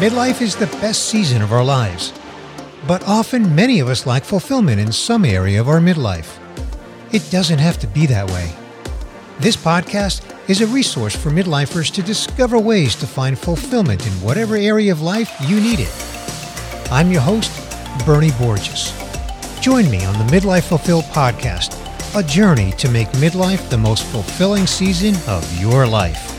Midlife is the best season of our lives, but often many of us lack fulfillment in some area of our midlife. It doesn't have to be that way. This podcast is a resource for midlifers to discover ways to find fulfillment in whatever area of life you need it. I'm your host, Bernie Borges. Join me on the Midlife Fulfilled podcast, a journey to make midlife the most fulfilling season of your life.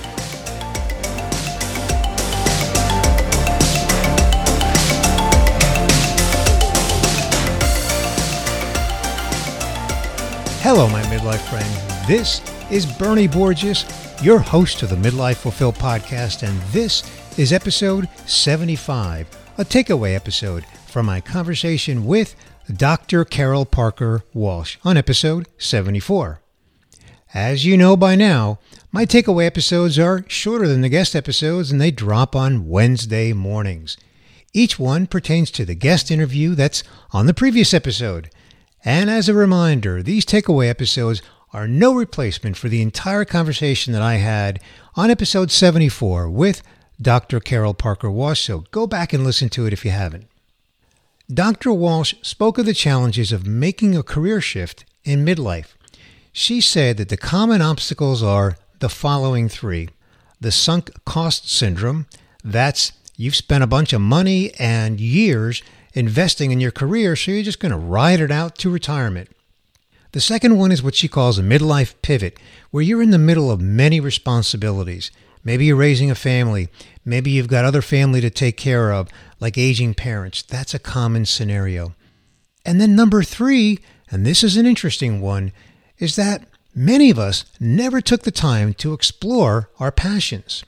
Hello, my midlife friend. This is Bernie Borges, your host of the Midlife Fulfilled podcast, and this is episode 75, a takeaway episode from my conversation with Dr. Carol Parker Walsh on episode 74. As you know by now, my takeaway episodes are shorter than the guest episodes and they drop on Wednesday mornings. Each one pertains to the guest interview that's on the previous episode. And as a reminder, these takeaway episodes are no replacement for the entire conversation that I had on episode 74 with Dr. Carol Parker Walsh, so go back and listen to it if you haven't. Dr. Walsh spoke of the challenges of making a career shift in midlife. She said that the common obstacles are the following three the sunk cost syndrome, that's you've spent a bunch of money and years investing in your career, so you're just going to ride it out to retirement. The second one is what she calls a midlife pivot, where you're in the middle of many responsibilities. Maybe you're raising a family. Maybe you've got other family to take care of, like aging parents. That's a common scenario. And then number three, and this is an interesting one, is that many of us never took the time to explore our passions.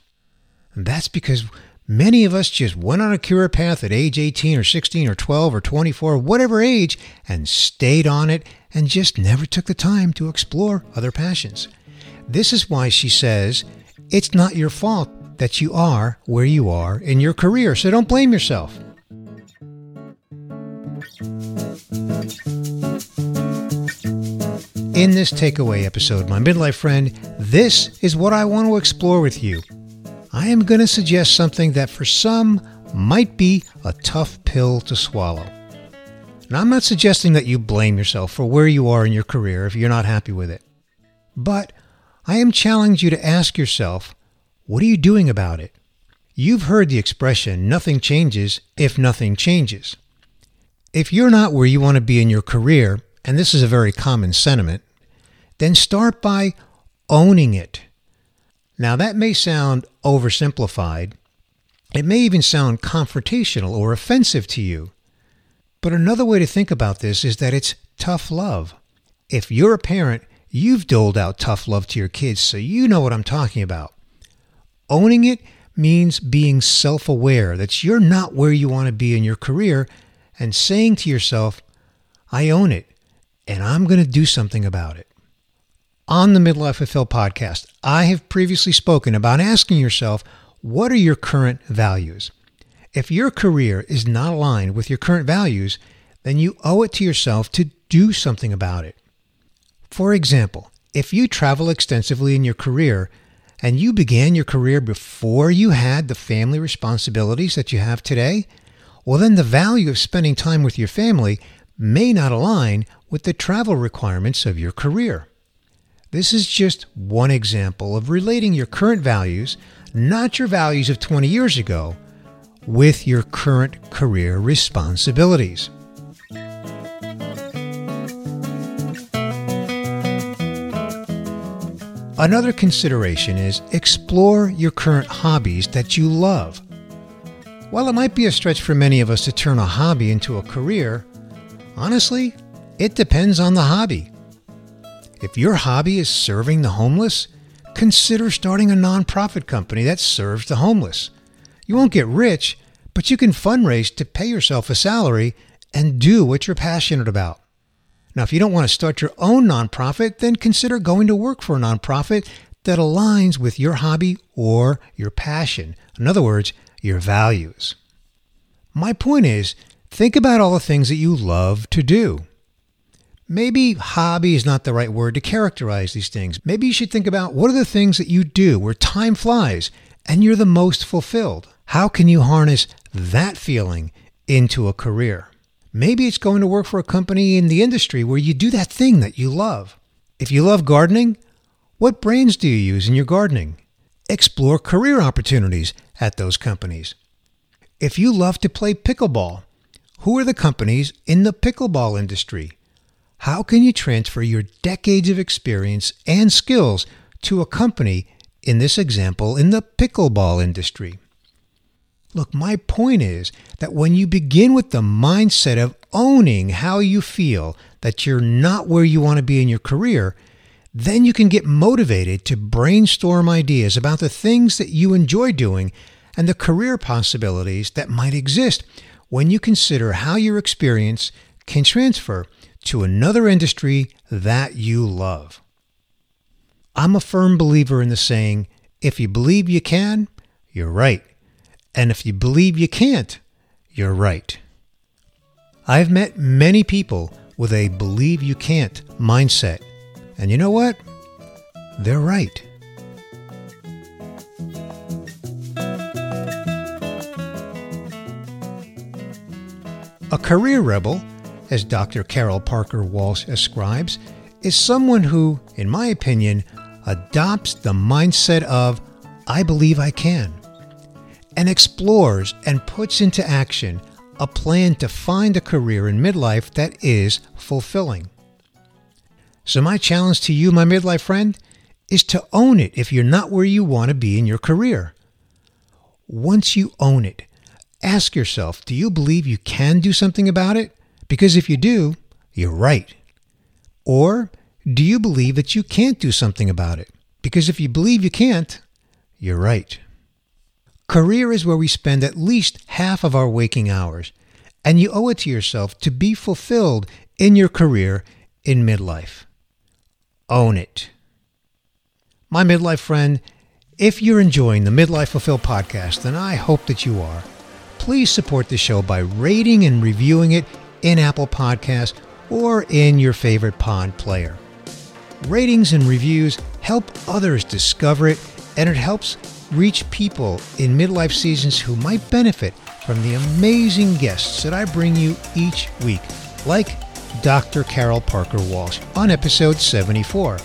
And that's because Many of us just went on a career path at age 18 or 16 or 12 or 24, whatever age, and stayed on it and just never took the time to explore other passions. This is why she says it's not your fault that you are where you are in your career, so don't blame yourself. In this takeaway episode, my midlife friend, this is what I want to explore with you. I am going to suggest something that for some might be a tough pill to swallow. And I'm not suggesting that you blame yourself for where you are in your career if you're not happy with it. But I am challenging you to ask yourself, what are you doing about it? You've heard the expression, nothing changes if nothing changes. If you're not where you want to be in your career, and this is a very common sentiment, then start by owning it. Now, that may sound oversimplified. It may even sound confrontational or offensive to you. But another way to think about this is that it's tough love. If you're a parent, you've doled out tough love to your kids, so you know what I'm talking about. Owning it means being self aware that you're not where you want to be in your career and saying to yourself, I own it and I'm going to do something about it. On the Midlife Fulfilled podcast, I have previously spoken about asking yourself, what are your current values? If your career is not aligned with your current values, then you owe it to yourself to do something about it. For example, if you travel extensively in your career and you began your career before you had the family responsibilities that you have today, well, then the value of spending time with your family may not align with the travel requirements of your career. This is just one example of relating your current values, not your values of 20 years ago, with your current career responsibilities. Another consideration is explore your current hobbies that you love. While it might be a stretch for many of us to turn a hobby into a career, honestly, it depends on the hobby. If your hobby is serving the homeless, consider starting a nonprofit company that serves the homeless. You won't get rich, but you can fundraise to pay yourself a salary and do what you're passionate about. Now, if you don't want to start your own nonprofit, then consider going to work for a nonprofit that aligns with your hobby or your passion. In other words, your values. My point is, think about all the things that you love to do. Maybe hobby is not the right word to characterize these things. Maybe you should think about what are the things that you do where time flies and you're the most fulfilled. How can you harness that feeling into a career? Maybe it's going to work for a company in the industry where you do that thing that you love. If you love gardening, what brands do you use in your gardening? Explore career opportunities at those companies. If you love to play pickleball, who are the companies in the pickleball industry? How can you transfer your decades of experience and skills to a company, in this example, in the pickleball industry? Look, my point is that when you begin with the mindset of owning how you feel that you're not where you want to be in your career, then you can get motivated to brainstorm ideas about the things that you enjoy doing and the career possibilities that might exist when you consider how your experience can transfer to another industry that you love. I'm a firm believer in the saying, if you believe you can, you're right. And if you believe you can't, you're right. I've met many people with a believe you can't mindset. And you know what? They're right. A career rebel, as Dr. Carol Parker Walsh ascribes, is someone who, in my opinion, adopts the mindset of, I believe I can and explores and puts into action a plan to find a career in midlife that is fulfilling. So, my challenge to you, my midlife friend, is to own it if you're not where you want to be in your career. Once you own it, ask yourself do you believe you can do something about it? Because if you do, you're right. Or do you believe that you can't do something about it? Because if you believe you can't, you're right. Career is where we spend at least half of our waking hours, and you owe it to yourself to be fulfilled in your career in midlife. Own it. My midlife friend, if you're enjoying the Midlife Fulfill podcast, and I hope that you are, please support the show by rating and reviewing it in Apple Podcasts or in your favorite pod player. Ratings and reviews help others discover it, and it helps reach people in midlife seasons who might benefit from the amazing guests that I bring you each week, like Dr. Carol Parker Walsh on episode 74.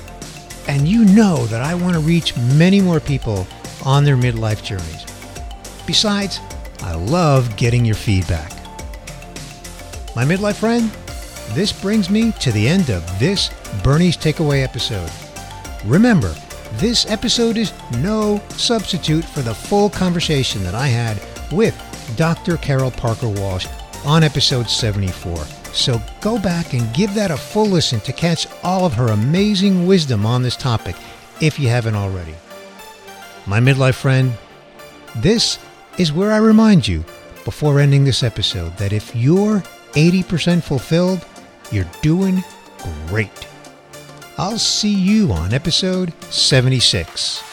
And you know that I want to reach many more people on their midlife journeys. Besides, I love getting your feedback. My midlife friend, this brings me to the end of this Bernie's Takeaway episode. Remember, this episode is no substitute for the full conversation that I had with Dr. Carol Parker Walsh on episode 74. So go back and give that a full listen to catch all of her amazing wisdom on this topic if you haven't already. My midlife friend, this is where I remind you before ending this episode that if you're 80% fulfilled, you're doing great. I'll see you on episode 76.